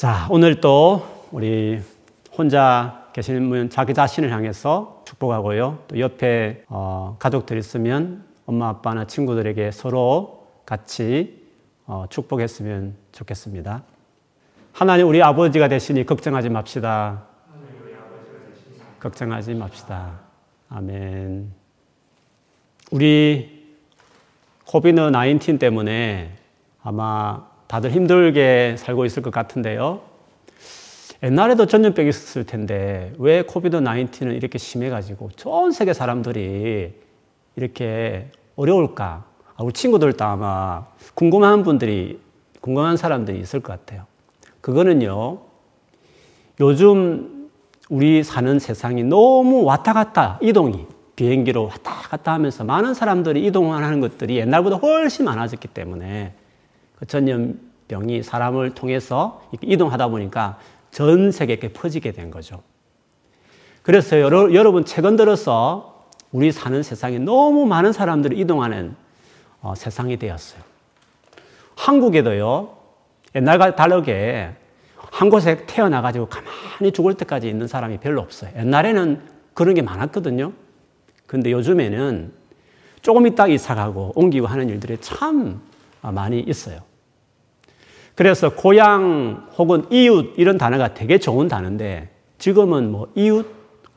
자, 오늘 또 우리 혼자 계시는 분 자기 자신을 향해서 축복하고요. 또 옆에 어, 가족들 있으면 엄마, 아빠나 친구들에게 서로 같이 어, 축복했으면 좋겠습니다. 하나님 우리 아버지가 되시니 걱정하지 맙시다. 걱정하지 맙시다. 아멘. 우리 코비드 19 때문에 아마 다들 힘들게 살고 있을 것 같은데요. 옛날에도 전염병이 있었을 텐데 왜 코비드 19은 이렇게 심해가지고 전 세계 사람들이 이렇게 어려울까? 아, 우리 친구들도 아마 궁금한 분들이, 궁금한 사람들이 있을 것 같아요. 그거는요, 요즘 우리 사는 세상이 너무 왔다 갔다 이동이 비행기로 왔다 갔다 하면서 많은 사람들이 이동하는 것들이 옛날보다 훨씬 많아졌기 때문에 그 전염병이 사람을 통해서 이동하다 보니까 전 세계에 퍼지게 된 거죠. 그래서 여러, 여러분 최근 들어서 우리 사는 세상에 너무 많은 사람들이 이동하는 어, 세상이 되었어요. 한국에도요, 옛날과 다르게 한 곳에 태어나가지고 가만히 죽을 때까지 있는 사람이 별로 없어요. 옛날에는 그런 게 많았거든요. 근데 요즘에는 조금 있다 이사 가고 옮기고 하는 일들이 참 많이 있어요. 그래서 고향 혹은 이웃 이런 단어가 되게 좋은 단어인데 지금은 뭐 이웃,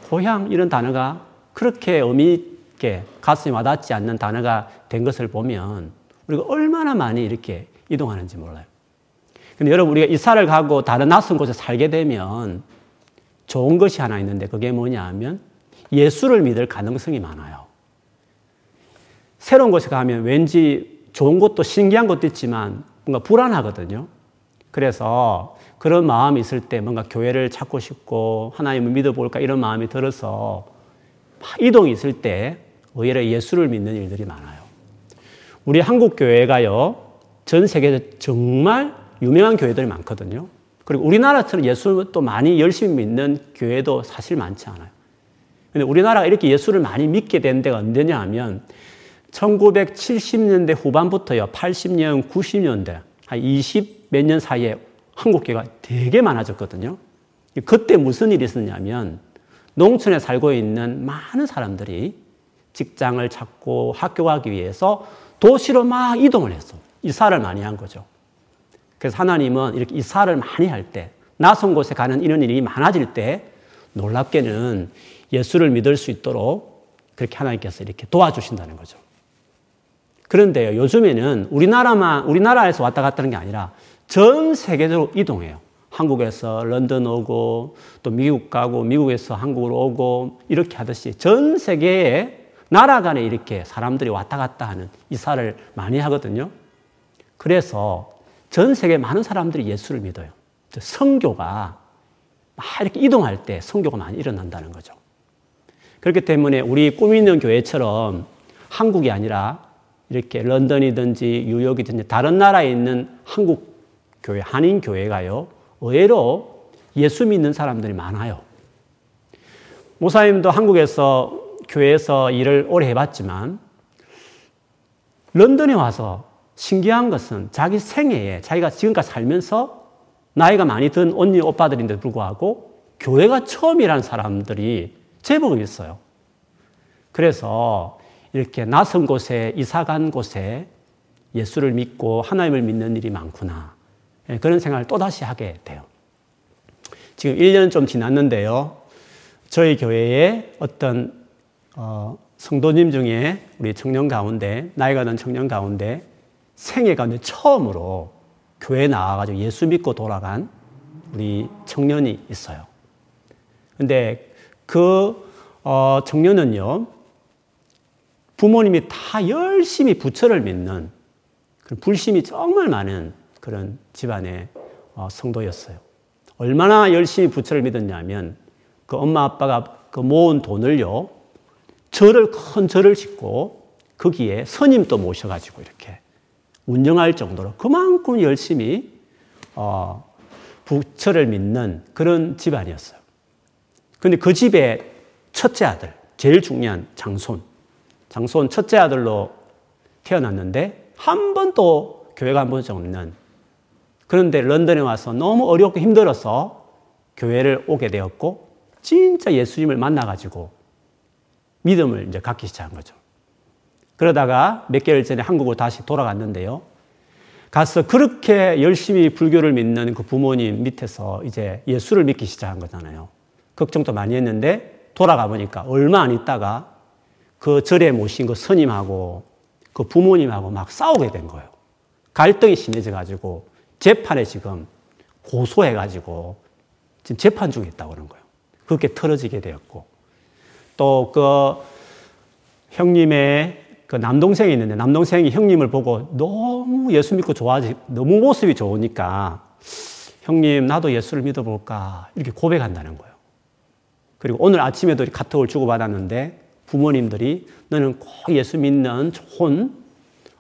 고향 이런 단어가 그렇게 의미 있게 가슴이 와닿지 않는 단어가 된 것을 보면 우리가 얼마나 많이 이렇게 이동하는지 몰라요. 근데 여러분 우리가 이사를 가고 다른 낯선 곳에 살게 되면 좋은 것이 하나 있는데 그게 뭐냐 하면 예수를 믿을 가능성이 많아요. 새로운 곳에 가면 왠지 좋은 것도 신기한 것도 있지만 뭔가 불안하거든요. 그래서 그런 마음이 있을 때 뭔가 교회를 찾고 싶고 하나님을 믿어볼까 이런 마음이 들어서 이동이 있을 때 오히려 예수를 믿는 일들이 많아요. 우리 한국 교회가요, 전 세계에서 정말 유명한 교회들이 많거든요. 그리고 우리나라처럼 예수를 또 많이 열심히 믿는 교회도 사실 많지 않아요. 근데 우리나라가 이렇게 예수를 많이 믿게 된 데가 언제냐 하면 1970년대 후반부터요, 80년, 90년대, 한 20 몇 년 사이에 한국교회가 되게 많아졌거든요. 그때 무슨 일이 있었냐면 농촌에 살고 있는 많은 사람들이 직장을 찾고 학교 가기 위해서 도시로 막 이동을 했어. 이사를 많이 한 거죠. 그래서 하나님은 이렇게 이사를 많이 할 때, 낯선 곳에 가는 이런 일이 많아질 때, 놀랍게는 예수를 믿을 수 있도록 그렇게 하나님께서 이렇게 도와주신다는 거죠. 그런데요, 요즘에는 우리나라만, 우리나라에서 왔다 갔다 하는 게 아니라 전 세계적으로 이동해요. 한국에서 런던 오고 또 미국 가고 미국에서 한국으로 오고 이렇게 하듯이 전 세계에 나라 간에 이렇게 사람들이 왔다 갔다 하는 이사를 많이 하거든요. 그래서 전 세계 많은 사람들이 예수를 믿어요. 성교가 막 이렇게 이동할 때 성교가 많이 일어난다는 거죠. 그렇기 때문에 우리 꿈 있는 교회처럼 한국이 아니라 이렇게 런던이든지 뉴욕이든지 다른 나라에 있는 한국 교회, 한인 교회가요, 의외로 예수 믿는 사람들이 많아요. 모사님도 한국에서 교회에서 일을 오래 해봤지만 런던에 와서 신기한 것은 자기 생애에 자기가 지금까지 살면서 나이가 많이 든 언니 오빠들인데도 불구하고 교회가 처음이라는 사람들이 제법 있어요. 그래서 이렇게 낯선 곳에 이사 간 곳에 예수를 믿고 하나님을 믿는 일이 많구나. 예, 그런 생각을 또다시 하게 돼요. 지금 1년 좀 지났는데요. 저희 교회에 어떤 어, 성도님 중에 우리 청년 가운데, 나이가 든 청년 가운데 생애 가운데 처음으로 교회 나와가지고 예수 믿고 돌아간 우리 청년이 있어요. 근데 그 어, 청년은요, 부모님이 다 열심히 부처를 믿는 그런 불심이 정말 많은 그런 집안의 어, 성도였어요. 얼마나 열심히 부처를 믿었냐면 그 엄마 아빠가 그 모은 돈을요, 절을 큰 절을 짓고 거기에 스님도 모셔가지고 이렇게 운영할 정도로 그만큼 열심히 어, 부처를 믿는 그런 집안이었어요. 근데 그 집의 첫째 아들, 제일 중요한 장손, 장손 첫째 아들로 태어났는데 한 번도 교회가 한 번씩 없는 그런데 런던에 와서 너무 어렵고 힘들어서 교회를 오게 되었고 진짜 예수님을 만나가지고 믿음을 이제 갖기 시작한 거죠. 그러다가 몇 개월 전에 한국으로 다시 돌아갔는데요. 가서 그렇게 열심히 불교를 믿는 그 부모님 밑에서 이제 예수를 믿기 시작한 거잖아요. 걱정도 많이 했는데 돌아가 보니까 얼마 안 있다가 그 절에 모신 그 스님하고 그 부모님하고 막 싸우게 된 거예요. 갈등이 심해져 가지고 재판에 지금 고소해 가지고 지금 재판 중에 있다고 그런 거예요. 그렇게 틀어지게 되었고 또 그 형님의 그 남동생이 있는데 남동생이 형님을 보고 너무 예수 믿고 좋아지 너무 모습이 좋으니까 형님 나도 예수를 믿어볼까 이렇게 고백한다는 거예요. 그리고 오늘 아침에도 카톡을 주고받았는데 부모님들이 너는 꼭 예수 믿는 좋은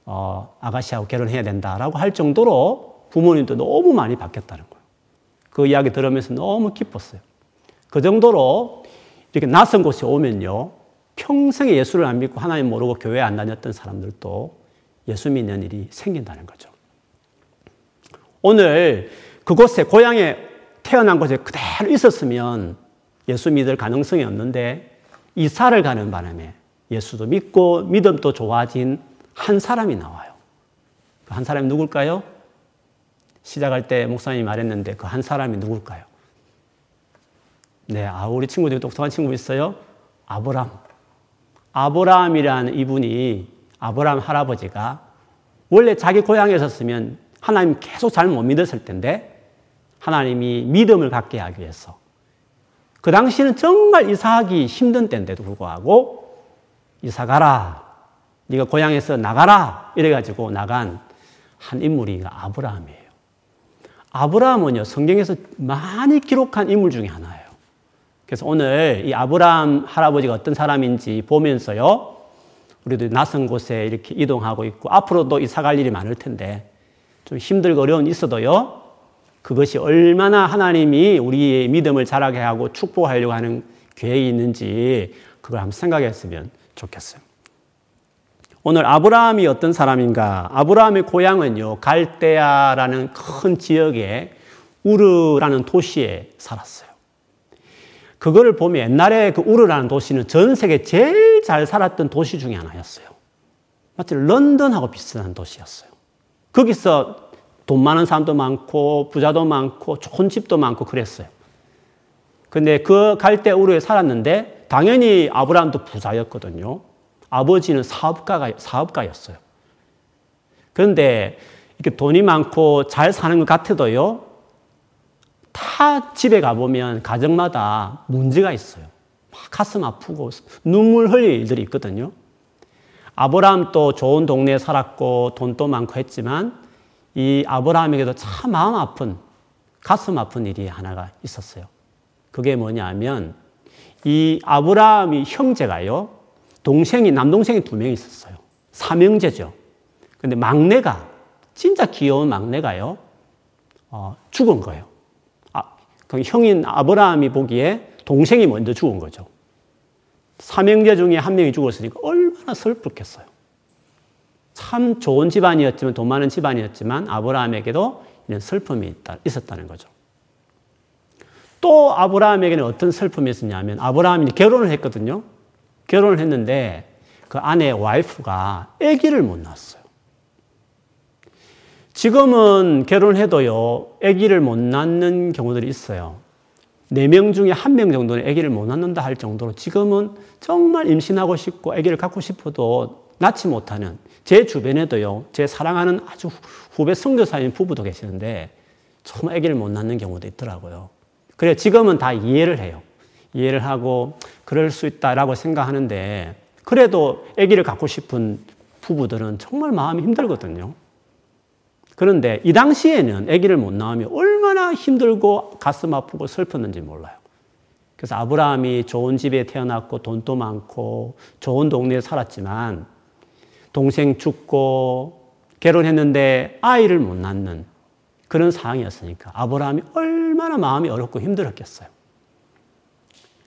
어, 아가씨하고 결혼해야 된다라고 할 정도로 부모님도 너무 많이 바뀌었다는 거예요. 그 이야기 들으면서 너무 기뻤어요. 그 정도로 이렇게 낯선 곳에 오면요. 평생에 예수를 안 믿고 하나님 모르고 교회 안 다녔던 사람들도 예수 믿는 일이 생긴다는 거죠. 오늘 그곳에 고향에 태어난 곳에 그대로 있었으면 예수 믿을 가능성이 없는데 이사를 가는 바람에 예수도 믿고 믿음도 좋아진 한 사람이 나와요. 그 한 사람이 누굴까요? 시작할 때 목사님이 말했는데 그 한 사람이 누굴까요? 네, 아, 우리 친구들이 똑똑한 친구 있어요? 아브람. 아브라함이라는 이분이 아브라함 할아버지가 원래 자기 고향에 있었으면 하나님 계속 잘 못 믿었을 텐데 하나님이 믿음을 갖게 하기 위해서 그 당시는 정말 이사하기 힘든 때인데도 불구하고 이사 가라. 네가 고향에서 나가라. 이래가지고 나간 한 인물이 아브라함이에요. 아브라함은요, 성경에서 많이 기록한 인물 중에 하나예요. 그래서 오늘 이 아브라함 할아버지가 어떤 사람인지 보면서요, 우리도 낯선 곳에 이렇게 이동하고 있고, 앞으로도 이사 갈 일이 많을 텐데, 좀 힘들고 어려운 있어도요, 그것이 얼마나 하나님이 우리의 믿음을 자라게 하고 축복하려고 하는 계획이 있는지 그걸 한번 생각했으면 좋겠어요. 오늘 아브라함이 어떤 사람인가? 아브라함의 고향은요, 갈대아라는 큰 지역에 우르라는 도시에 살았어요. 그거를 보면 옛날에 그 우르라는 도시는 전 세계 제일 잘 살았던 도시 중에 하나였어요. 마치 런던하고 비슷한 도시였어요. 거기서 돈 많은 사람도 많고 부자도 많고 좋은 집도 많고 그랬어요. 근데 그 갈대 우르에 살았는데 당연히 아브라함도 부자였거든요. 아버지는 사업가가 사업가였어요. 그런데 이렇게 돈이 많고 잘 사는 것 같아도요. 타 집에 가보면 가정마다 문제가 있어요. 막 가슴 아프고 눈물 흘릴 일들이 있거든요. 아브라함도 좋은 동네에 살았고 돈도 많고 했지만 이 아브라함에게도 참 마음 아픈, 가슴 아픈 일이 하나가 있었어요. 그게 뭐냐면 이 아브라함이 형제가요, 동생이, 남동생이 두 명 있었어요. 삼형제죠. 근데 막내가, 진짜 귀여운 막내가요, 어, 죽은 거예요. 아, 그 형인 아브라함이 보기에 동생이 먼저 죽은 거죠. 삼형제 중에 한 명이 죽었으니까 얼마나 슬펐겠어요. 참 좋은 집안이었지만 돈 많은 집안이었지만 아브라함에게도 이런 슬픔이 있다, 있었다는 거죠. 또 아브라함에게는 어떤 슬픔이 있었냐면 아브라함이 결혼을 했거든요. 결혼을 했는데 그 아내 와이프가 아기를 못 낳았어요. 지금은 결혼해도요, 아기를 못 낳는 경우들이 있어요. 네 명 중에 한 명 정도는 아기를 못 낳는다 할 정도로 지금은 정말 임신하고 싶고 아기를 갖고 싶어도 낳지 못하는 제 주변에도요, 제 사랑하는 아주 후배 선교사인 부부도 계시는데 정말 아기를 못 낳는 경우도 있더라고요. 그래 지금은 다 이해를 해요. 이해를 하고 그럴 수 있다라고 생각하는데 그래도 아기를 갖고 싶은 부부들은 정말 마음이 힘들거든요. 그런데 이 당시에는 아기를 못 낳으면 얼마나 힘들고 가슴 아프고 슬펐는지 몰라요. 그래서 아브라함이 좋은 집에 태어났고 돈도 많고 좋은 동네에 살았지만 동생 죽고 결혼했는데 아이를 못 낳는 그런 상황이었으니까 아브라함이 얼마나 마음이 어렵고 힘들었겠어요.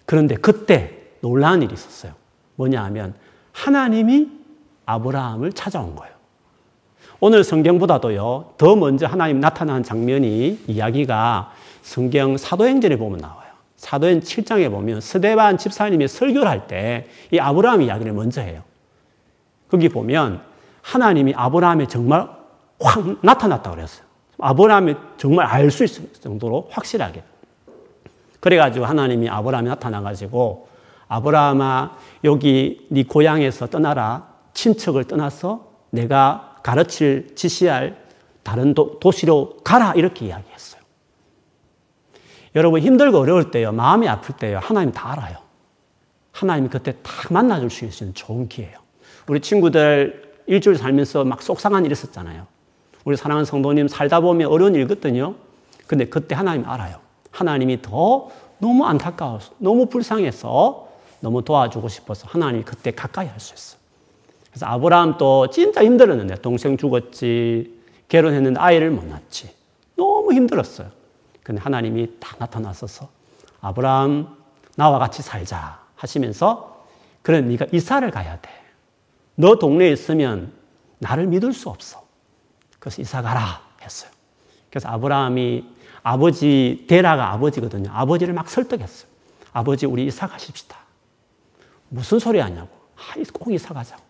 그런데 그때 놀라운 일이 있었어요. 뭐냐 하면 하나님이 아브라함을 찾아온 거예요. 오늘 성경보다도요, 더 먼저 하나님 나타난 장면이 이야기가 성경 사도행전에 보면 나와요. 사도행 7장에 보면 스데반 집사님이 설교를 할 때 이 아브라함 이야기를 먼저 해요. 거기 보면 하나님이 아브라함에 정말 확 나타났다고 그랬어요. 아브라함이 정말 알 수 있을 정도로 확실하게. 그래가지고 하나님이 아브라함이 나타나가지고 아브라함아 여기 네 고향에서 떠나라 친척을 떠나서 내가 가르칠 지시할 다른 도, 도시로 가라 이렇게 이야기했어요. 여러분 힘들고 어려울 때요 마음이 아플 때요 하나님 다 알아요. 하나님이 그때 딱 만나줄 수 있는 좋은 기회예요. 우리 친구들 일주일 살면서 막 속상한 일 있었잖아요. 우리 사랑하는 성도님 살다 보면 어려운 일 있거든요. 근데 그때 하나님 알아요. 하나님이 더 너무 안타까워서, 너무 불쌍해서, 너무 도와주고 싶어서 하나님이 그때 가까이 할 수 있어. 그래서 아브라함도 진짜 힘들었는데, 동생 죽었지, 결혼했는데 아이를 못 낳지. 너무 힘들었어요. 근데 하나님이 딱 나타나서서, 아브라함, 나와 같이 살자 하시면서, 그래, 네가 이사를 가야 돼. 너 동네에 있으면 나를 믿을 수 없어. 그래서 이사 가라 했어요. 그래서 아브라함이 아버지, 데라가 아버지거든요. 아버지를 막 설득했어요. 아버지, 우리 이사 가십시다. 무슨 소리 하냐고. 아, 꼭 이사 가자고.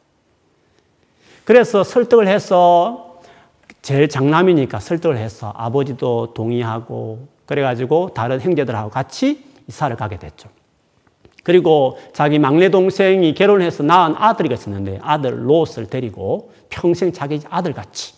그래서 설득을 해서 제일 장남이니까 설득을 해서 아버지도 동의하고 그래가지고 다른 형제들하고 같이 이사를 가게 됐죠. 그리고 자기 막내 동생이 결혼해서 낳은 아들이 있었는데 아들 롯을 데리고 평생 자기 아들같이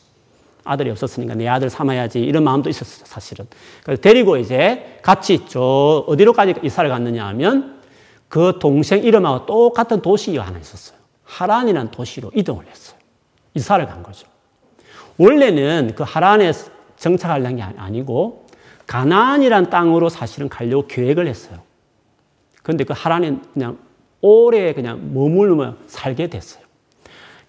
아들이 없었으니까 내 아들 삼아야지 이런 마음도 있었어요, 사실은. 그래서 데리고 이제 같이 저 어디로까지 이사를 갔느냐 하면 그 동생 이름하고 똑같은 도시가 하나 있었어요. 하란이라는 도시로 이동을 했어요. 이사를 간 거죠. 원래는 그 하란에 정착하려는 게 아니고 가나안이란 땅으로 사실은 가려고 계획을 했어요. 그런데 그 하란에 그냥 오래 그냥 머물며 살게 됐어요.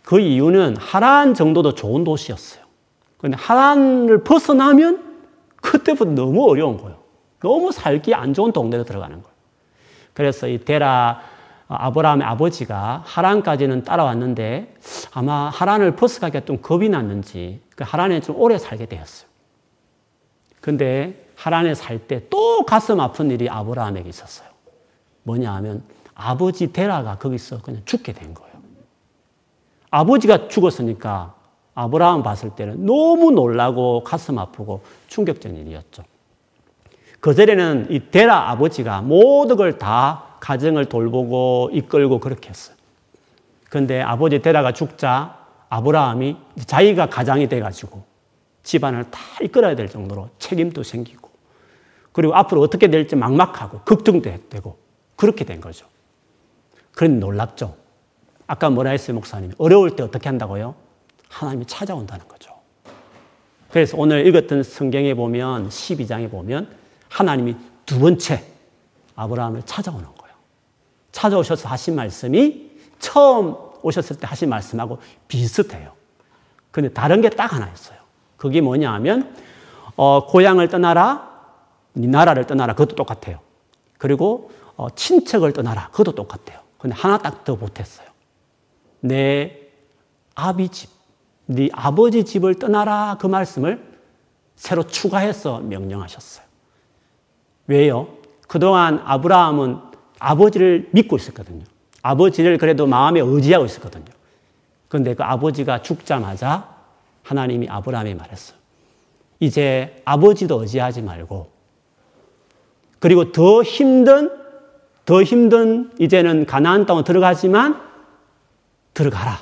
그 이유는 하란 정도도 좋은 도시였어요. 근데 하란을 벗어나면 그때부터 너무 어려운 거예요. 너무 살기 안 좋은 동네로 들어가는 거예요. 그래서 이 데라 아브라함의 아버지가 하란까지는 따라왔는데 아마 하란을 벗어가기가 좀 겁이 났는지 그 하란에 좀 오래 살게 되었어요. 근데 하란에 살 때 또 가슴 아픈 일이 아브라함에게 있었어요. 뭐냐 하면 아버지 데라가 거기서 그냥 죽게 된 거예요. 아버지가 죽었으니까 아브라함 봤을 때는 너무 놀라고 가슴 아프고 충격적인 일이었죠. 그 전에는 이 데라 아버지가 모든 걸 다 가정을 돌보고 이끌고 그렇게 했어요. 근데 아버지 데라가 죽자 아브라함이 자기가 가장이 돼가지고 집안을 다 이끌어야 될 정도로 책임도 생기고 그리고 앞으로 어떻게 될지 막막하고 걱정되고 그렇게 된 거죠. 그런 놀랍죠. 아까 뭐라 했어요, 목사님? 어려울 때 어떻게 한다고요? 하나님이 찾아온다는 거죠. 그래서 오늘 읽었던 성경에 보면 12장에 보면 하나님이 두 번째 아브라함을 찾아오는 거예요. 찾아오셔서 하신 말씀이 처음 오셨을 때 하신 말씀하고 비슷해요. 근데 다른 게 딱 하나 있어요. 그게 뭐냐 하면 어, 고향을 떠나라, 네 나라를 떠나라. 그것도 똑같아요. 그리고 어, 친척을 떠나라. 그것도 똑같아요. 근데 하나 딱더 못했어요. 내 아비 집, 네 아버지 집을 떠나라 그 말씀을 새로 추가해서 명령하셨어요. 왜요? 그동안 아브라함은 아버지를 믿고 있었거든요. 아버지를 그래도 마음에 의지하고 있었거든요. 그런데 그 아버지가 죽자마자 하나님이 아브라함에 말했어요. 이제 아버지도 의지하지 말고 그리고 더 힘든 더 힘든 이제는 가나안 땅으로 들어가지만 들어가라.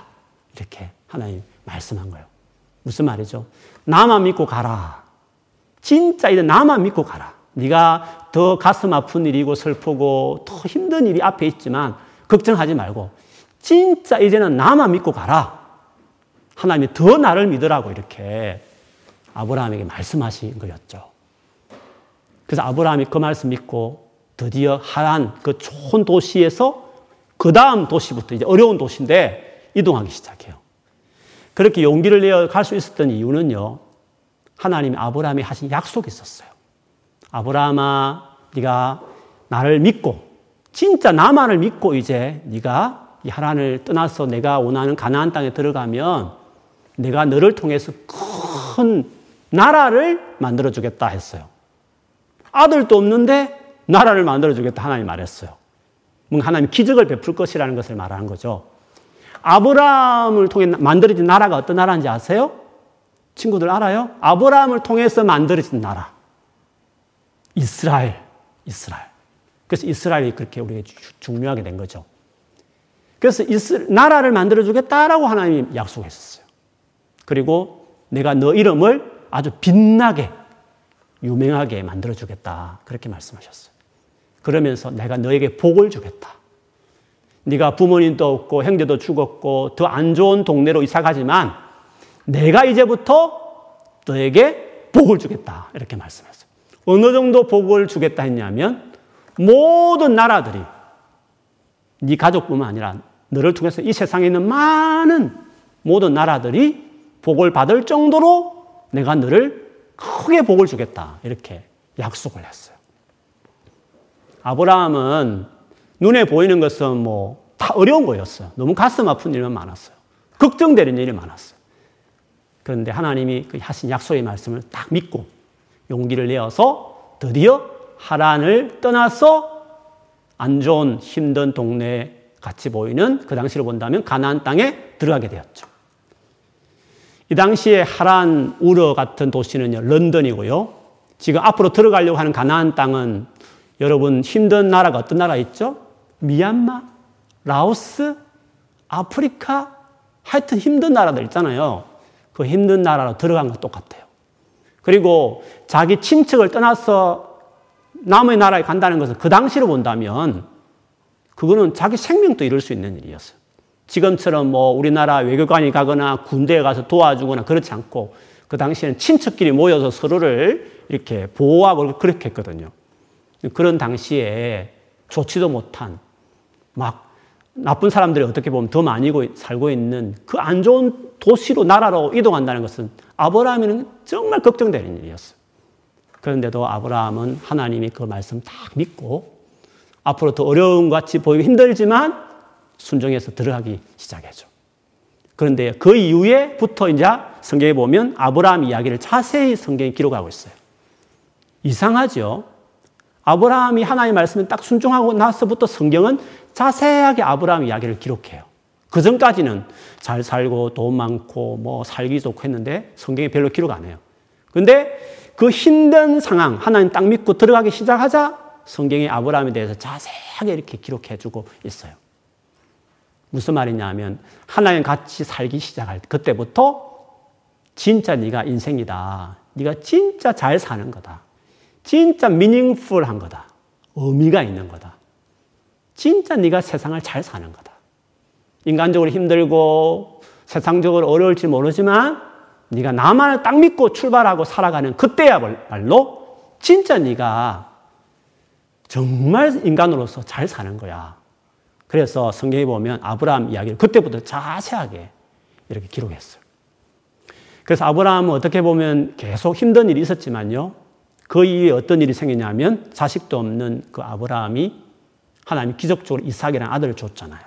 이렇게 하나님 말씀한 거예요. 무슨 말이죠? 나만 믿고 가라. 진짜 이제 나만 믿고 가라. 네가 더 가슴 아픈 일이고 슬프고 더 힘든 일이 앞에 있지만 걱정하지 말고 진짜 이제는 나만 믿고 가라. 하나님이 더 나를 믿으라고 이렇게 아브라함에게 말씀하신 거였죠. 그래서 아브라함이 그 말씀 믿고 드디어 하란 그 좋은 도시에서 그 다음 도시부터 이제 어려운 도시인데 이동하기 시작해요. 그렇게 용기를 내어 갈 수 있었던 이유는요. 하나님이 아브라함이 하신 약속이 있었어요. 아브라함아, 네가 나를 믿고 진짜 나만을 믿고 이제 네가 이 하란을 떠나서 내가 원하는 가나안 땅에 들어가면 내가 너를 통해서 큰 나라를 만들어 주겠다 했어요. 아들도 없는데 나라를 만들어 주겠다 하나님 말했어요. 하나님 기적을 베풀 것이라는 것을 말하는 거죠. 아브라함을 통해 만들어진 나라가 어떤 나라인지 아세요? 친구들 알아요? 아브라함을 통해서 만들어진 나라. 이스라엘, 이스라엘. 그래서 이스라엘이 그렇게 우리가 중요하게 된 거죠. 그래서 이스, 나라를 만들어주겠다라고 하나님이 약속했었어요. 그리고 내가 너 이름을 아주 빛나게, 유명하게 만들어주겠다. 그렇게 말씀하셨어요. 그러면서 내가 너에게 복을 주겠다. 네가 부모님도 없고 형제도 죽었고 더 안 좋은 동네로 이사 가지만 내가 이제부터 너에게 복을 주겠다. 이렇게 말씀했어요. 어느 정도 복을 주겠다 했냐면 모든 나라들이 네 가족뿐만 아니라 너를 통해서 이 세상에 있는 많은 모든 나라들이 복을 받을 정도로 내가 너를 크게 복을 주겠다. 이렇게 약속을 했어요. 아브라함은 눈에 보이는 것은 뭐 다 어려운 거였어요. 너무 가슴 아픈 일만 많았어요. 걱정되는 일이 많았어요. 그런데 하나님이 그 하신 약속의 말씀을 딱 믿고 용기를 내어서 드디어 하란을 떠나서 안 좋은 힘든 동네에 같이 보이는 그 당시로 본다면 가나안 땅에 들어가게 되었죠. 이 당시에 하란 우르 같은 도시는요, 런던이고요. 지금 앞으로 들어가려고 하는 가나안 땅은 여러분 힘든 나라가 어떤 나라 있죠? 미얀마, 라오스, 아프리카, 하여튼 힘든 나라들 있잖아요. 그 힘든 나라로 들어간 것 똑같아요. 그리고 자기 친척을 떠나서 남의 나라에 간다는 것은 그 당시로 본다면 그거는 자기 생명도 잃을 수 있는 일이었어요. 지금처럼 뭐 우리나라 외교관이 가거나 군대에 가서 도와주거나 그렇지 않고 그 당시에는 친척끼리 모여서 서로를 이렇게 보호하고 그렇게 했거든요. 그런 당시에 좋지도 못한 막 나쁜 사람들이 어떻게 보면 더 많이 살고 있는 그 안 좋은 도시로 나라로 이동한다는 것은 아브라함에는 정말 걱정되는 일이었어요. 그런데도 아브라함은 하나님이 그 말씀 딱 믿고 앞으로 더 어려운 것 같이 보이기 힘들지만 순종해서 들어가기 시작했죠. 그런데 그 이후에부터 이제 성경에 보면 아브라함 이야기를 자세히 성경에 기록하고 있어요. 이상하죠? 아브라함이 하나님의 말씀에 딱 순종하고 나서부터 성경은 자세하게 아브라함 이야기를 기록해요. 그 전까지는 잘 살고 돈 많고 뭐 살기 좋고 했는데 성경에 별로 기록 안 해요. 근데 그 힘든 상황, 하나님 딱 믿고 들어가기 시작하자 성경에 아브라함에 대해서 자세하게 이렇게 기록해 주고 있어요. 무슨 말이냐 하면 하나님 같이 살기 시작할 때 그때부터 진짜 네가 인생이다. 네가 진짜 잘 사는 거다. 진짜 미닝풀한 거다. 의미가 있는 거다. 진짜 네가 세상을 잘 사는 거다. 인간적으로 힘들고 세상적으로 어려울지 모르지만 네가 나만을 딱 믿고 출발하고 살아가는 그때야말로 진짜 네가 정말 인간으로서 잘 사는 거야. 그래서 성경에 보면 아브라함 이야기를 그때부터 자세하게 이렇게 기록했어요. 그래서 아브라함은 어떻게 보면 계속 힘든 일이 있었지만요. 그 이후에 어떤 일이 생기냐면 자식도 없는 그 아브라함이 하나님 기적적으로 이삭이라는 아들을 줬잖아요.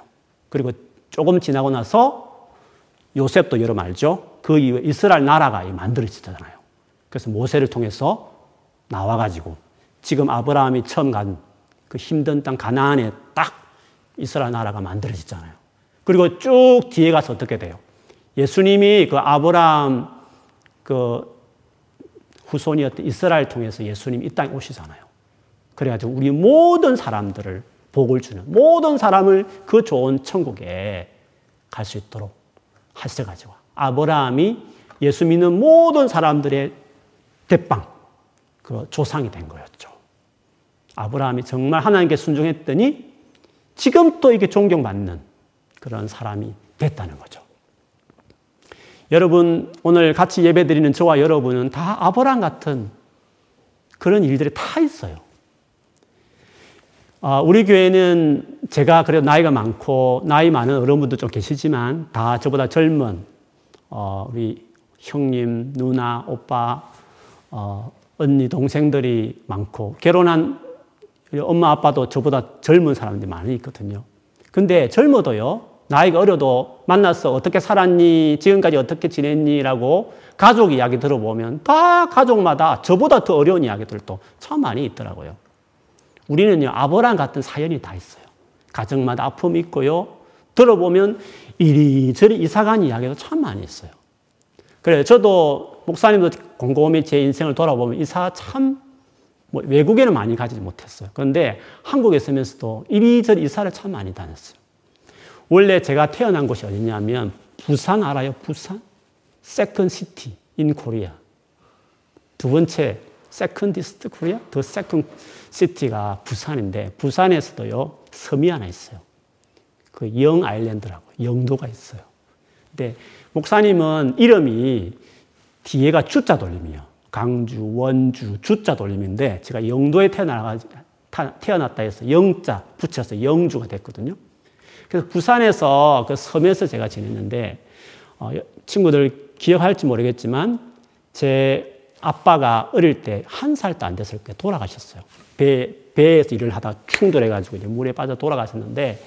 그리고 조금 지나고 나서 요셉도 여러분 알죠? 그 이후에 이스라엘 나라가 만들어지잖아요. 그래서 모세를 통해서 나와가지고 지금 아브라함이 처음 간 그 힘든 땅 가나안에 딱 이스라엘 나라가 만들어졌잖아요. 그리고 쭉 뒤에 가서 어떻게 돼요? 예수님이 그 아브라함 그 후손이었던 이스라엘 통해서 예수님이 이 땅에 오시잖아요. 그래가지고 우리 모든 사람들을 복을 주는 모든 사람을 그 좋은 천국에 갈 수 있도록 하셔가지고 아브라함이 예수 믿는 모든 사람들의 대빵 그 조상이 된 거였죠. 아브라함이 정말 하나님께 순종했더니 지금 또 이게 존경받는 그런 사람이 됐다는 거죠. 여러분, 오늘 같이 예배 드리는 저와 여러분은 다 아브라함 같은 그런 일들이 다 있어요. 아, 우리 교회는 제가 그래도 나이가 많고, 나이 많은 어른분도 좀 계시지만, 다 저보다 젊은, 어, 우리 형님, 누나, 오빠, 어, 언니, 동생들이 많고, 결혼한 엄마 아빠도 저보다 젊은 사람들이 많이 있거든요. 근데 젊어도요, 나이가 어려도 만나서 어떻게 살았니? 지금까지 어떻게 지냈니?라고 가족 이야기 들어보면 다 가족마다 저보다 더 어려운 이야기들도 참 많이 있더라고요. 우리는요, 아브라함 같은 사연이 다 있어요. 가정마다 아픔이 있고요. 들어보면 이리저리 이사간 이야기도 참 많이 있어요. 그래, 저도 목사님도 곰곰이 제 인생을 돌아보면 이사 참 뭐 외국에는 많이 가지 못했어요. 그런데 한국에 있으면서도 이리저리 이사를 참 많이 다녔어요. 원래 제가 태어난 곳이 어디냐면 부산 알아요? 부산? second city in Korea. 두 번째 secondest Korea? the second city가 부산인데 부산에서도요 섬이 하나 있어요. 그 영 아일랜드라고 영도가 있어요. 근데 목사님은 이름이 뒤에가 주자 돌림이요. 강주, 원주, 주자 돌림인데 제가 영도에 태어나 태어났다 해서 영자 붙여서 영주가 됐거든요. 그래서 부산에서 그 섬에서 제가 지냈는데 어, 친구들 기억할지 모르겠지만 제 아빠가 어릴 때 한 살도 안 됐을 때 돌아가셨어요. 배, 배에서 일을 하다 충돌해가지고 이제 물에 빠져 돌아가셨는데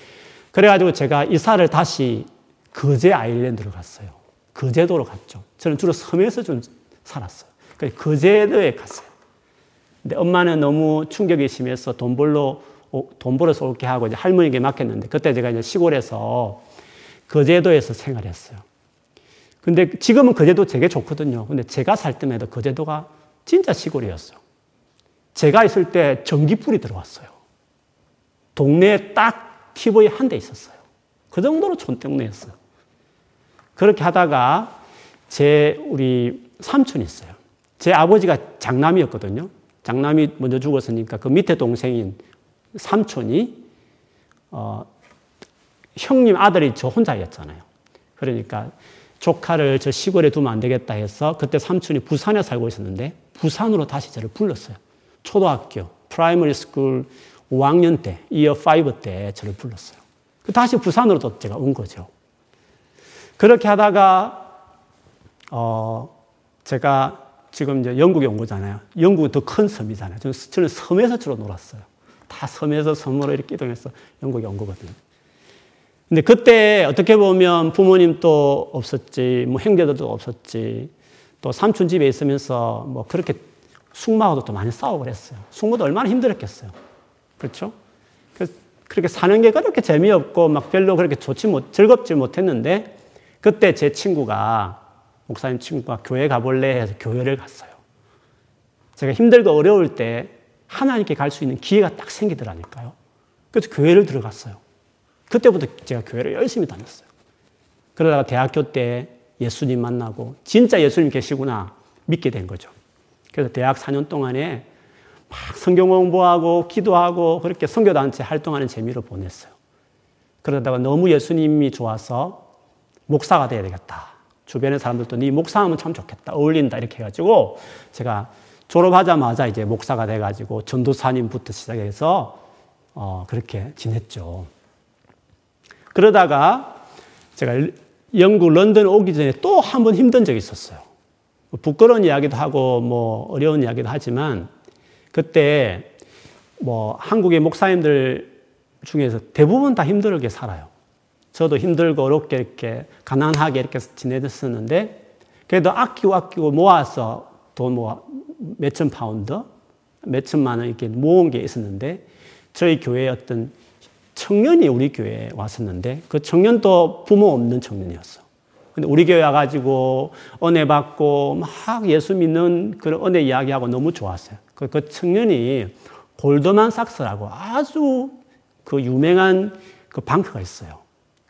그래가지고 제가 이사를 다시 거제 아일랜드로 갔어요. 거제도로 갔죠. 저는 주로 섬에서 좀 살았어요. 그래서 거제도에 갔어요. 근데 엄마는 너무 충격이 심해서 돈 벌러 돈 벌어서 올게 하고 이제 할머니에게 맡겼는데 그때 제가 이제 시골에서 거제도에서 생활했어요. 근데 지금은 거제도 되게 좋거든요. 근데 제가 살 때에도 거제도가 진짜 시골이었어요. 제가 있을 때 전기불이 들어왔어요. 동네에 딱 TV 한 대 있었어요. 그 정도로 촌동네였어요. 그렇게 하다가 제 우리 삼촌이 있어요. 제 아버지가 장남이었거든요. 장남이 먼저 죽었으니까 그 밑에 동생인 삼촌이 어, 형님 아들이 저 혼자였잖아요. 그러니까 조카를 저 시골에 두면 안 되겠다 해서 그때 삼촌이 부산에 살고 있었는데 부산으로 다시 저를 불렀어요. 초등학교, primary school 5학년 때, 이어 5때 저를 불렀어요. 그 다시 부산으로 또 제가 온 거죠. 그렇게 하다가, 어, 제가 지금 이제 영국에 온 거잖아요. 영국은 더 큰 섬이잖아요. 저는 섬에서 주로 놀았어요. 다 섬에서 섬으로 이렇게 이동해서 영국에 온 거거든요. 근데 그때 어떻게 보면 부모님도 없었지, 뭐 형제들도 없었지, 또 삼촌 집에 있으면서 뭐 그렇게 숙마하고도 또 많이 싸우고 그랬어요. 숙모도 얼마나 힘들었겠어요. 그렇죠? 그렇게 사는 게 그렇게 재미없고 막 별로 그렇게 좋지 못, 즐겁지 못했는데 그때 제 친구가, 목사님 친구가 교회 가볼래 해서 교회를 갔어요. 제가 힘들고 어려울 때 하나님께 갈 수 있는 기회가 딱 생기더라니까요. 그래서 교회를 들어갔어요. 그때부터 제가 교회를 열심히 다녔어요. 그러다가 대학교 때 예수님 만나고 진짜 예수님 계시구나 믿게 된 거죠. 그래서 대학 4년 동안에 막 성경 공부하고 기도하고 그렇게 선교단체 활동하는 재미로 보냈어요. 그러다가 너무 예수님이 좋아서 목사가 돼야 되겠다. 주변의 사람들도 네 목사하면 참 좋겠다. 어울린다. 이렇게 해가지고 제가 졸업하자마자 이제 목사가 돼가지고 전도사님부터 시작해서 어, 그렇게 지냈죠. 그러다가 제가 영국 런던 오기 전에 또 한 번 힘든 적이 있었어요. 뭐 부끄러운 이야기도 하고 뭐 어려운 이야기도 하지만 그때 뭐 한국의 목사님들 중에서 대부분 다 힘들게 살아요. 저도 힘들고 어렵게 이렇게 가난하게 이렇게 지내었었는데 그래도 아끼고 아끼고 모아서 돈뭐 몇천 파운드, 몇천만 원 이렇게 모은 게 있었는데 저희 교회 어떤 청년이 우리 교회에 왔었는데 그 청년도 부모 없는 청년이었어. 근데 우리 교회 와가지고 은혜 받고 막 예수 믿는 그런 은혜 이야기하고 너무 좋았어요. 그, 그 청년이 골드만 삭스라고 아주 그 유명한 그 bank가 있어요.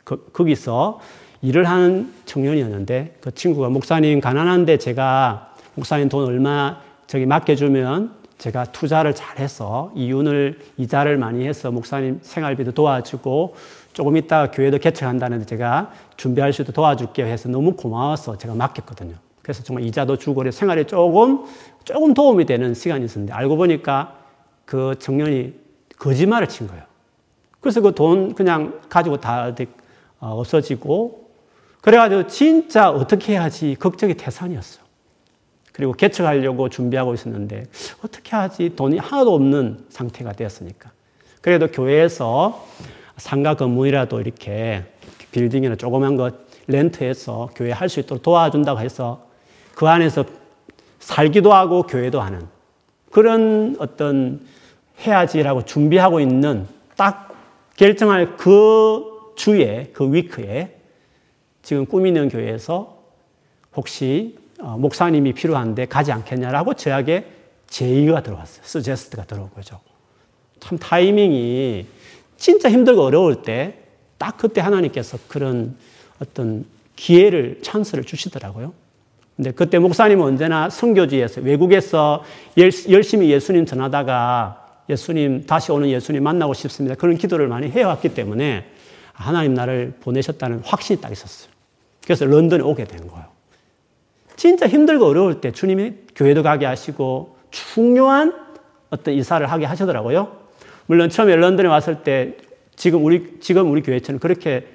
그, 거기서 일을 하는 청년이었는데 그 친구가 목사님 가난한데 제가 목사님 돈 얼마 저기 맡겨주면 제가 투자를 잘해서 이윤을 이자를 많이 해서 목사님 생활비도 도와주고 조금 있다 교회도 개척한다는데 제가 준비할 수도 도와줄게요 해서 너무 고마워서 제가 맡겼거든요. 그래서 정말 이자도 주고 생활에 조금 조금 도움이 되는 시간이 있었는데 알고 보니까 그 청년이 거짓말을 친 거예요. 그래서 그 돈 그냥 가지고 다 어, 없어지고 그래가지고 진짜 어떻게 해야지 걱정이 태산이었어요. 그리고 개척하려고 준비하고 있었는데 어떻게 하지? 돈이 하나도 없는 상태가 되었으니까. 그래도 교회에서 상가 건물이라도 이렇게 빌딩이나 조그만 것 렌트해서 교회 할 수 있도록 도와준다고 해서 그 안에서 살기도 하고 교회도 하는 그런 어떤 해야지라고 준비하고 있는 딱 결정할 그 주에, 그 위크에 지금 꾸미는 교회에서 혹시 어, 목사님이 필요한데 가지 않겠냐라고 저에게 제의가 들어왔어요. 서제스트가 들어온 거죠. 참 타이밍이 진짜 힘들고 어려울 때 딱 그때 하나님께서 그런 어떤 기회를, 찬스를 주시더라고요. 근데 그때 목사님은 언제나 성교지에서 외국에서 열심히 예수님 전하다가 예수님 다시 오는 예수님 만나고 싶습니다. 그런 기도를 많이 해왔기 때문에 하나님 나를 보내셨다는 확신이 딱 있었어요. 그래서 런던에 오게 된 거예요. 진짜 힘들고 어려울 때 주님이 교회도 가게 하시고 중요한 어떤 이사를 하게 하시더라고요. 물론 처음에 런던에 왔을 때 지금 우리 지금 우리 교회처럼 그렇게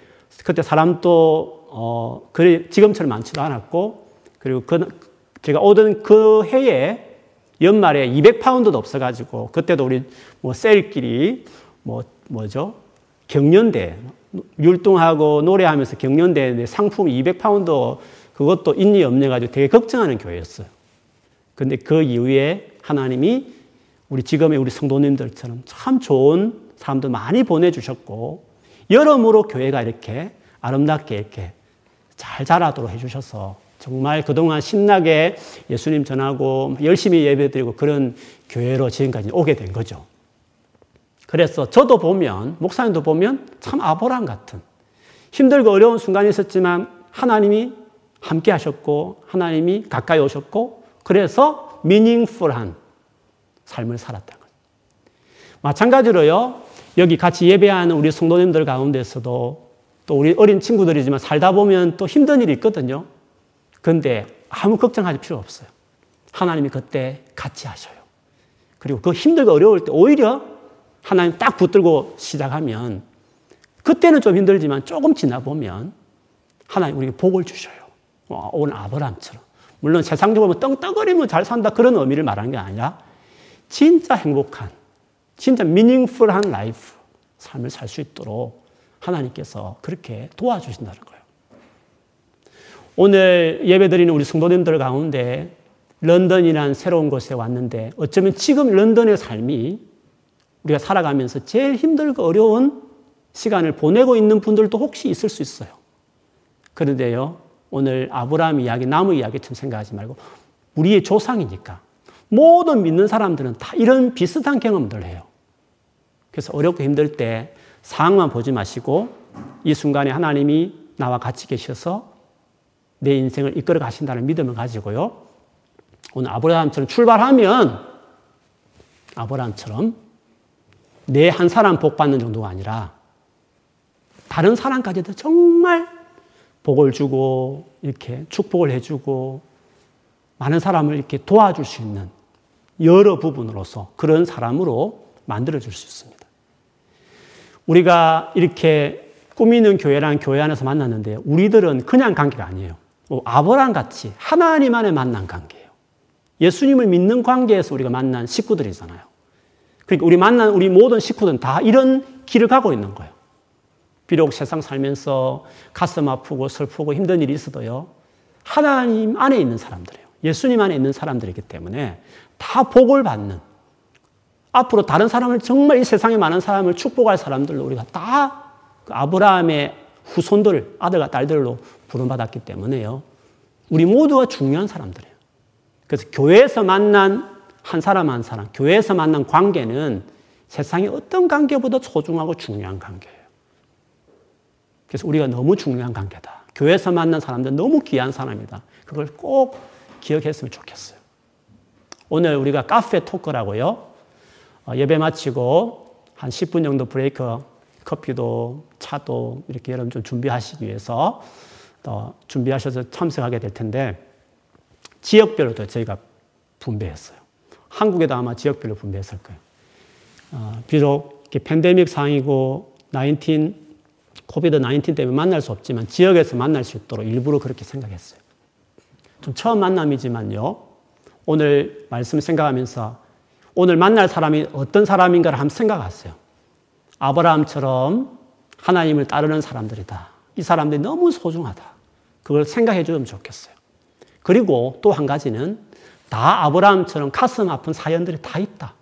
그때 사람도 어 그래 지금처럼 많지도 않았고 그리고 그 제가 오던 그 해에 연말에 200파운드도 없어가지고 그때도 우리 뭐 셀끼리 뭐 뭐죠 경연대 율동하고 노래하면서 경연대 상품 200파운드 그것도 있니 없니 가지고 되게 걱정하는 교회였어요. 근데 그 이후에 하나님이 우리 지금의 우리 성도님들처럼 참 좋은 사람들 많이 보내주셨고, 여러모로 교회가 이렇게 아름답게 이렇게 잘 자라도록 해주셔서 정말 그동안 신나게 예수님 전하고 열심히 예배드리고 그런 교회로 지금까지 오게 된 거죠. 그래서 저도 보면, 목사님도 보면 참 아보람 같은 힘들고 어려운 순간이 있었지만 하나님이 함께 하셨고 하나님이 가까이 오셨고 그래서 미닝풀한 삶을 살았다는 거예요. 마찬가지로요. 여기 같이 예배하는 우리 성도님들 가운데서도 또 우리 어린 친구들이지만 살다 보면 또 힘든 일이 있거든요. 그런데 아무 걱정할 필요 없어요. 하나님이 그때 같이 하셔요. 그리고 그 힘들고 어려울 때 오히려 하나님 딱 붙들고 시작하면 그때는 좀 힘들지만 조금 지나 보면 하나님 우리에게 복을 주셔요. 오늘 아브라함처럼. 물론 세상적으로 떵떵거리면 잘 산다 그런 의미를 말하는 게 아니라 진짜 행복한, 진짜 meaningful한 life, 삶을 살 수 있도록 하나님께서 그렇게 도와주신다는 거예요. 오늘 예배드리는 우리 성도님들 가운데 런던이란 새로운 곳에 왔는데 어쩌면 지금 런던의 삶이 우리가 살아가면서 제일 힘들고 어려운 시간을 보내고 있는 분들도 혹시 있을 수 있어요. 그런데요, 오늘 아브라함 이야기, 나무 이야기처럼 생각하지 말고 우리의 조상이니까 모든 믿는 사람들은 다 이런 비슷한 경험들을 해요. 그래서 어렵고 힘들 때 상황만 보지 마시고 이 순간에 하나님이 나와 같이 계셔서 내 인생을 이끌어 가신다는 믿음을 가지고요. 오늘 아브라함처럼 출발하면 아브라함처럼 내 한 사람 복 받는 정도가 아니라 다른 사람까지도 정말 복을 주고 이렇게 축복을 해주고 많은 사람을 이렇게 도와줄 수 있는 여러 부분으로서 그런 사람으로 만들어 줄 수 있습니다. 우리가 이렇게 꾸미는 교회랑 교회 안에서 만났는데 우리들은 그냥 관계가 아니에요. 뭐 아버랑 같이 하나님 안에 만난 관계예요. 예수님을 믿는 관계에서 우리가 만난 식구들이잖아요. 그러니까 우리 만난 우리 모든 식구들은 다 이런 길을 가고 있는 거예요. 비록 세상 살면서 가슴 아프고 슬프고 힘든 일이 있어도요. 하나님 안에 있는 사람들이에요. 예수님 안에 있는 사람들이기 때문에 다 복을 받는 앞으로 다른 사람을 정말 이 세상에 많은 사람을 축복할 사람들로 우리가 다 그 아브라함의 후손들, 아들과 딸들로 부름받았기 때문에요. 우리 모두가 중요한 사람들이에요. 그래서 교회에서 만난 한 사람 한 사람, 교회에서 만난 관계는 세상의 어떤 관계보다 소중하고 중요한 관계예요. 그래서 우리가 너무 중요한 관계다. 교회에서 만난 사람들 너무 귀한 사람이다. 그걸 꼭 기억했으면 좋겠어요. 오늘 우리가 카페 토크라고요. 어, 예배 마치고 한 10분 정도 브레이크 커피도 차도 이렇게 여러분 좀 준비하시기 위해서 어, 준비하셔서 참석하게 될 텐데 지역별로도 저희가 분배했어요. 한국에도 아마 지역별로 분배했을 거예요. 어, 비록 팬데믹 상이고 19 코비드 19 때문에 만날 수 없지만 지역에서 만날 수 있도록 일부러 그렇게 생각했어요. 좀 처음 만남이지만요. 오늘 말씀 생각하면서 오늘 만날 사람이 어떤 사람인가를 한번 생각하세요. 아브라함처럼 하나님을 따르는 사람들이다. 이 사람들이 너무 소중하다. 그걸 생각해 주면 좋겠어요. 그리고 또 한 가지는 다 아브라함처럼 가슴 아픈 사연들이 다 있다.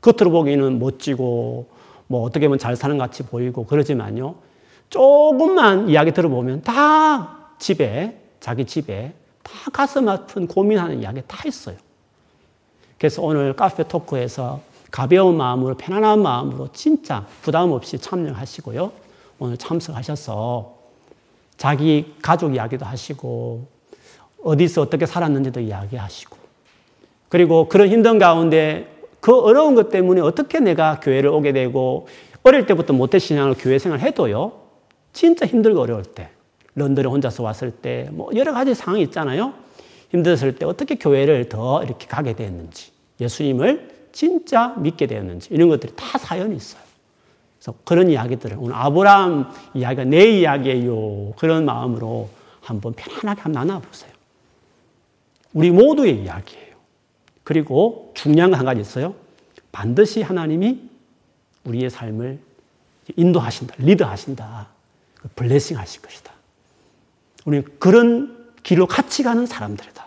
겉으로 보기에는 멋지고 뭐 어떻게 보면 잘 사는 같이 보이고 그러지만요. 조금만 이야기 들어보면 다 집에 자기 집에 다 가슴 아픈 고민하는 이야기 다 있어요. 그래서 오늘 카페 토크에서 가벼운 마음으로 편안한 마음으로 진짜 부담 없이 참여하시고요. 오늘 참석하셔서 자기 가족 이야기도 하시고 어디서 어떻게 살았는지도 이야기하시고 그리고 그런 힘든 가운데 그 어려운 것 때문에 어떻게 내가 교회를 오게 되고 어릴 때부터 모태신앙을 교회 생활 해도요. 진짜 힘들고 어려울 때 런던에 혼자서 왔을 때 뭐 여러 가지 상황이 있잖아요. 힘들었을 때 어떻게 교회를 더 이렇게 가게 되었는지 예수님을 진짜 믿게 되었는지 이런 것들이 다 사연이 있어요. 그래서 그런 이야기들을 오늘 아브라함 이야기가 내 이야기예요. 그런 마음으로 한번 편안하게 한번 나눠보세요. 우리 모두의 이야기예요. 그리고 중요한 거한 가지 있어요. 반드시 하나님이 우리의 삶을 인도하신다, 리드하신다, 블레싱 하실 것이다. 우리는 그런 길로 같이 가는 사람들이다.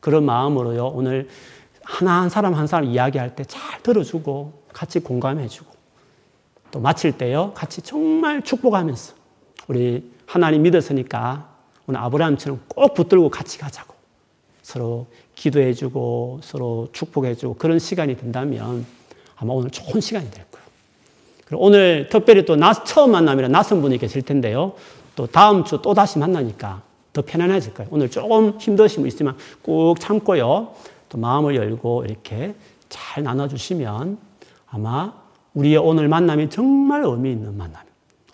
그런 마음으로요, 오늘 하나 한 사람 한 사람 이야기할 때 잘 들어주고 같이 공감해주고 또 마칠 때요 같이 정말 축복하면서 우리 하나님 믿었으니까 오늘 아브라함처럼 꼭 붙들고 같이 가자고 서로 기도해주고 서로 축복해주고 그런 시간이 된다면 아마 오늘 좋은 시간이 될 거예요. 오늘 특별히 또 나, 처음 만남이라 낯선 분이 계실 텐데요. 또 다음 주 또 다시 만나니까 더 편안해질 거예요. 오늘 조금 힘드심이 있지만 꾹 참고요. 또 마음을 열고 이렇게 잘 나눠주시면 아마 우리의 오늘 만남이 정말 의미 있는 만남.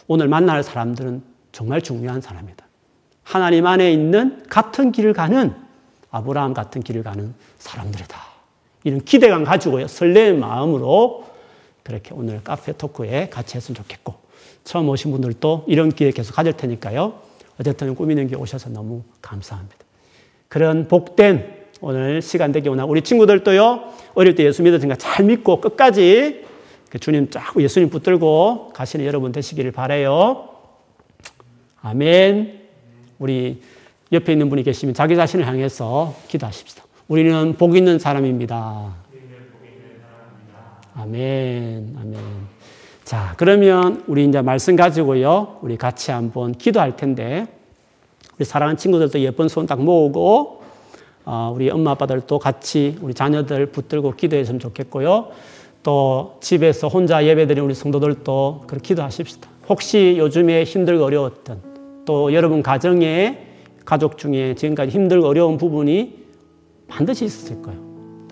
오늘 만날 사람들은 정말 중요한 사람이다. 하나님 안에 있는 같은 길을 가는 아브라함 같은 길을 가는 사람들이다. 이런 기대감 가지고 설레는 마음으로 그렇게 오늘 카페 토크에 같이 했으면 좋겠고 처음 오신 분들도 이런 기회 계속 가질 테니까요. 어쨌든 꾸미는 게 오셔서 너무 감사합니다. 그런 복된 오늘 시간 되기 원하 우리 친구들도요, 어릴 때 예수 믿었으니까 잘 믿고 끝까지 그 주님 쫙 예수님 붙들고 가시는 여러분 되시기를 바래요. 아멘. 우리 옆에 있는 분이 계시면 자기 자신을 향해서 기도하십시다. 우리는 복 있는 사람입니다. 아멘. 아멘. 자, 그러면 우리 이제 말씀 가지고요. 우리 같이 한번 기도할 텐데, 우리 사랑하는 친구들도 예쁜 손 딱 모으고, 어, 우리 엄마 아빠들도 같이 우리 자녀들 붙들고 기도했으면 좋겠고요. 또 집에서 혼자 예배드리는 우리 성도들도 그렇게 기도하십시다. 혹시 요즘에 힘들고 어려웠던 또 여러분 가정에 가족 중에 지금까지 힘들고 어려운 부분이 반드시 있었을 거예요.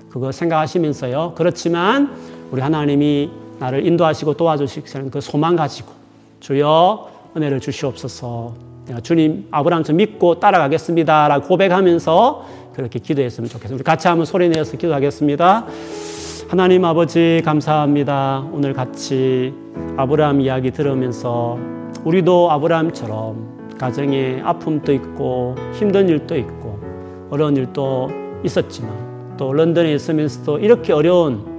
그거 생각하시면서요. 그렇지만 우리 하나님이 나를 인도하시고 도와주시는 그 소망 가지고 주여 은혜를 주시옵소서. 내가 주님 아브라함처럼 믿고 따라가겠습니다라고 고백하면서 그렇게 기도했으면 좋겠습니다. 같이 한번 소리 내어서 기도하겠습니다. 하나님 아버지 감사합니다. 오늘 같이 아브라함 이야기 들으면서 우리도 아브라함처럼 가정에 아픔도 있고 힘든 일도 있고 어려운 일도 있었지만 또 런던에 있으면서도 이렇게 어려운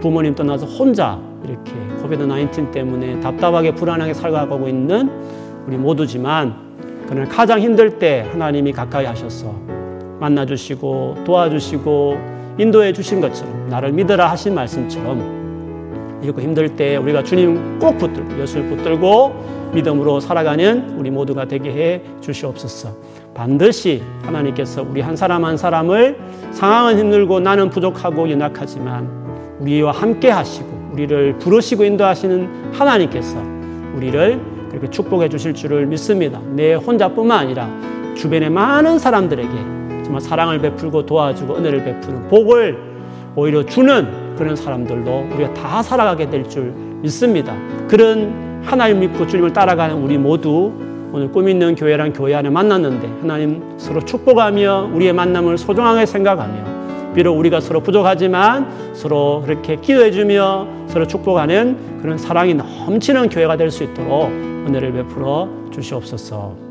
부모님 떠나서 혼자 이렇게 코비드 19 때문에 답답하게 불안하게 살아가고 있는 우리 모두지만 그날 가장 힘들 때 하나님이 가까이 하셔서 만나주시고 도와주시고 인도해 주신 것처럼 나를 믿으라 하신 말씀처럼 이렇게 힘들 때 우리가 주님 꼭 붙들고 예수를 붙들고 믿음으로 살아가는 우리 모두가 되게 해 주시옵소서. 반드시 하나님께서 우리 한 사람 한 사람을 상황은 힘들고 나는 부족하고 연약하지만 우리와 함께 하시고 우리를 부르시고 인도하시는 하나님께서 우리를 그렇게 축복해 주실 줄을 믿습니다. 내 혼자뿐만 아니라 주변의 많은 사람들에게 정말 사랑을 베풀고 도와주고 은혜를 베푸는 복을 오히려 주는 그런 사람들도 우리가 다 살아가게 될 줄 믿습니다. 그런 하나님 믿고 주님을 따라가는 우리 모두 오늘 꿈 있는 교회란 교회 안에 만났는데 하나님 서로 축복하며 우리의 만남을 소중하게 생각하며 비록 우리가 서로 부족하지만 서로 그렇게 기도해주며 서로 축복하는 그런 사랑이 넘치는 교회가 될 수 있도록 은혜를 베풀어 주시옵소서.